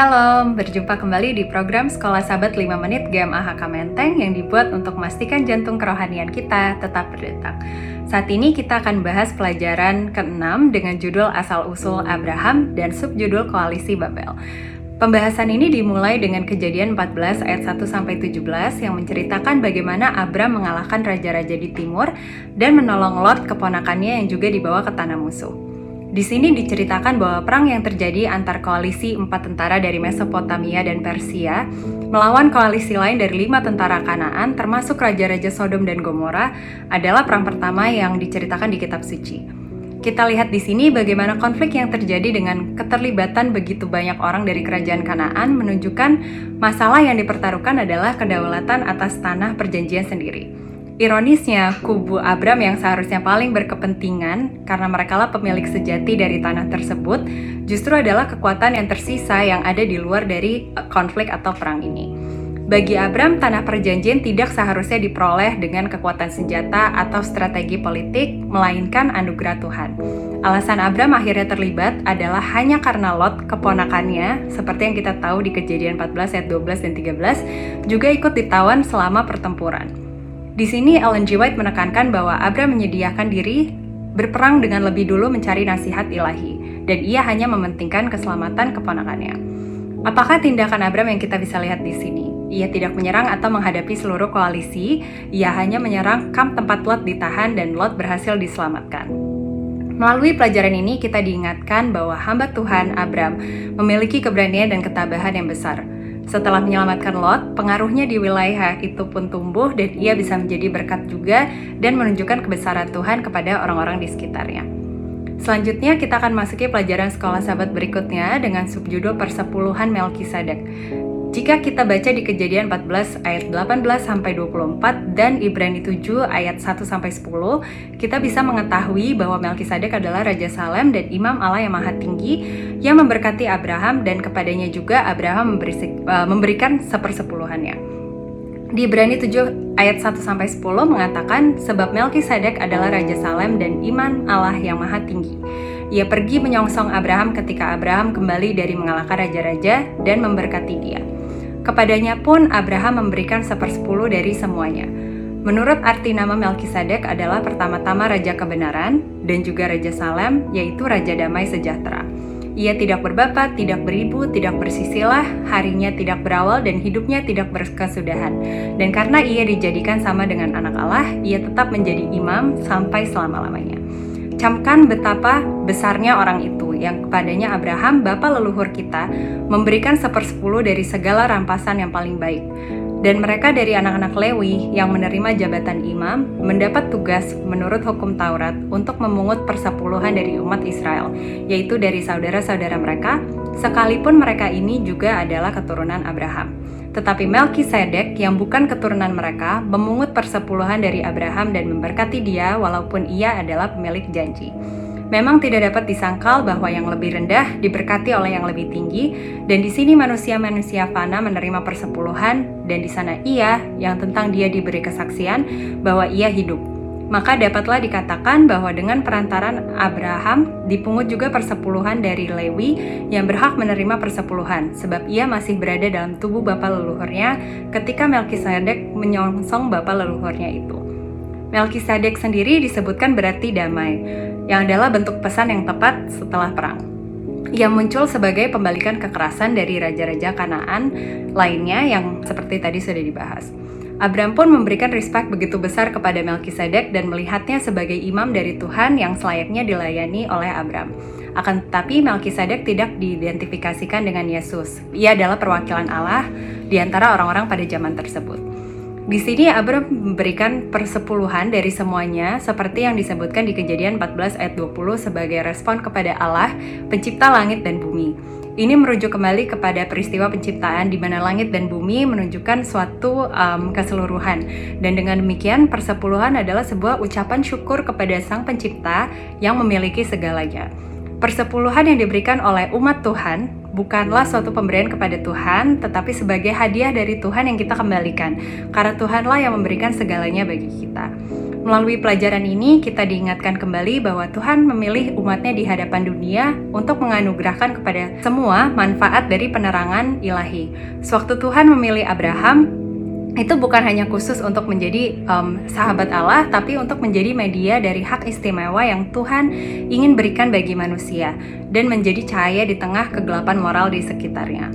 Shalom, berjumpa kembali di program Sekolah Sabat 5 Menit GMAHK Menteng yang dibuat untuk memastikan jantung kerohanian kita tetap berdetak. Saat ini kita akan bahas pelajaran ke-6 dengan judul Asal-Usul Abraham dan subjudul Koalisi Babel. Pembahasan ini dimulai dengan kejadian 14 ayat 1 sampai 17 yang menceritakan bagaimana Abram mengalahkan raja-raja di timur dan menolong Lot keponakannya yang juga dibawa ke tanah musuh. Di sini diceritakan bahwa perang yang terjadi antar koalisi empat tentara dari Mesopotamia dan Persia melawan koalisi lain dari lima tentara Kanaan termasuk raja-raja Sodom dan Gomora adalah perang pertama yang diceritakan di kitab suci. Kita lihat di sini bagaimana konflik yang terjadi dengan keterlibatan begitu banyak orang dari kerajaan Kanaan menunjukkan masalah yang dipertaruhkan adalah kedaulatan atas tanah perjanjian sendiri. Ironisnya, kubu Abram yang seharusnya paling berkepentingan karena merekalah pemilik sejati dari tanah tersebut, justru adalah kekuatan yang tersisa yang ada di luar dari eh, konflik atau perang ini. Bagi Abram, tanah perjanjian tidak seharusnya diperoleh dengan kekuatan senjata atau strategi politik, melainkan anugerah Tuhan. Alasan Abram akhirnya terlibat adalah hanya karena Lot, keponakannya, seperti yang kita tahu di kejadian 14 ayat 12 dan 13, juga ikut ditawan selama pertempuran. Di sini Ellen G. White menekankan bahwa Abram menyediakan diri berperang dengan lebih dulu mencari nasihat ilahi, dan ia hanya mementingkan keselamatan keponakannya. Apakah tindakan Abram yang kita bisa lihat di sini? Ia tidak menyerang atau menghadapi seluruh koalisi, ia hanya menyerang kamp tempat Lot ditahan dan Lot berhasil diselamatkan. Melalui pelajaran ini kita diingatkan bahwa hamba Tuhan Abram memiliki keberanian dan ketabahan yang besar. Setelah menyelamatkan Lot, pengaruhnya di wilayah itu pun tumbuh dan ia bisa menjadi berkat juga dan menunjukkan kebesaran Tuhan kepada orang-orang di sekitarnya. Selanjutnya kita akan masuki pelajaran sekolah sahabat berikutnya dengan subjudul persepuluhan Melkisedek. Jika kita baca di Kejadian 14 ayat 18 sampai 24 dan Ibrani 7 ayat 1 sampai 10, kita bisa mengetahui bahwa Melkisedek adalah raja Salem dan imam Allah yang Maha Tinggi yang memberkati Abraham dan kepadanya juga Abraham uh, memberikan sepersepuluhannya. Di Ibrani 7 ayat 1 sampai 10 mengatakan sebab Melkisedek adalah raja Salem dan iman Allah yang Maha Tinggi. Ia pergi menyongsong Abraham ketika Abraham kembali dari mengalahkan raja-raja dan memberkati dia. Kepadanya pun Abraham memberikan sepersepuluh dari semuanya. Menurut arti nama Melkisedek adalah pertama-tama Raja Kebenaran dan juga Raja Salem, yaitu Raja Damai Sejahtera. Ia tidak berbapak, tidak beribu, tidak bersisilah, harinya tidak berawal dan hidupnya tidak berkesudahan. Dan karena ia dijadikan sama dengan anak Allah, ia tetap menjadi imam sampai selama-lamanya. Camkan betapa besarnya orang itu yang kepadanya Abraham, bapa leluhur kita, memberikan sepersepuluh dari segala rampasan yang paling baik. Dan mereka dari anak-anak Lewi yang menerima jabatan imam mendapat tugas menurut hukum Taurat untuk memungut persepuluhan dari umat Israel, yaitu dari saudara-saudara mereka, sekalipun mereka ini juga adalah keturunan Abraham. Tetapi Melkisedek yang bukan keturunan mereka memungut persepuluhan dari Abraham dan memberkati dia walaupun ia adalah pemilik janji. Memang tidak dapat disangkal bahwa yang lebih rendah diberkati oleh yang lebih tinggi, dan di sini manusia-manusia fana menerima persepuluhan, dan di sana ia yang tentang dia diberi kesaksian bahwa ia hidup maka dapatlah dikatakan bahwa dengan perantaran Abraham dipungut juga persepuluhan dari Lewi yang berhak menerima persepuluhan, sebab ia masih berada dalam tubuh bapa leluhurnya ketika Melkisedek menyongsong bapa leluhurnya itu. Melkisedek sendiri disebutkan berarti damai, yang adalah bentuk pesan yang tepat setelah perang. Ia muncul sebagai pembalikan kekerasan dari raja-raja Kanaan lainnya yang seperti tadi sudah dibahas. Abram pun memberikan respect begitu besar kepada Melkisedek dan melihatnya sebagai imam dari Tuhan yang selayaknya dilayani oleh Abram. Akan tetapi Melkisedek tidak diidentifikasikan dengan Yesus. Ia adalah perwakilan Allah di antara orang-orang pada zaman tersebut. Di sini Abram memberikan persepuluhan dari semuanya seperti yang disebutkan di kejadian 14 ayat 20 sebagai respon kepada Allah, pencipta langit dan bumi. Ini merujuk kembali kepada peristiwa penciptaan di mana langit dan bumi menunjukkan suatu um, keseluruhan. Dan dengan demikian, persepuluhan adalah sebuah ucapan syukur kepada Sang Pencipta yang memiliki segalanya. Persepuluhan yang diberikan oleh umat Tuhan bukanlah suatu pemberian kepada Tuhan, tetapi sebagai hadiah dari Tuhan yang kita kembalikan, karena Tuhanlah yang memberikan segalanya bagi kita. Melalui pelajaran ini, kita diingatkan kembali bahwa Tuhan memilih umatnya di hadapan dunia untuk menganugerahkan kepada semua manfaat dari penerangan ilahi. Sewaktu Tuhan memilih Abraham, itu bukan hanya khusus untuk menjadi um, sahabat Allah, tapi untuk menjadi media dari hak istimewa yang Tuhan ingin berikan bagi manusia dan menjadi cahaya di tengah kegelapan moral di sekitarnya.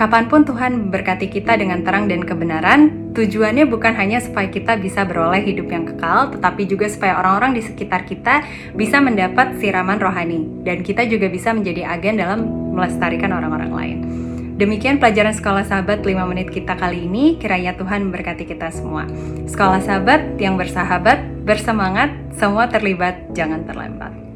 Kapan pun Tuhan berkati kita dengan terang dan kebenaran, tujuannya bukan hanya supaya kita bisa beroleh hidup yang kekal, tetapi juga supaya orang-orang di sekitar kita bisa mendapat siraman rohani, dan kita juga bisa menjadi agen dalam melestarikan orang-orang lain. Demikian pelajaran Sekolah Sahabat 5 menit kita kali ini, kiranya Tuhan memberkati kita semua. Sekolah Sahabat yang bersahabat, bersemangat, semua terlibat, jangan terlambat.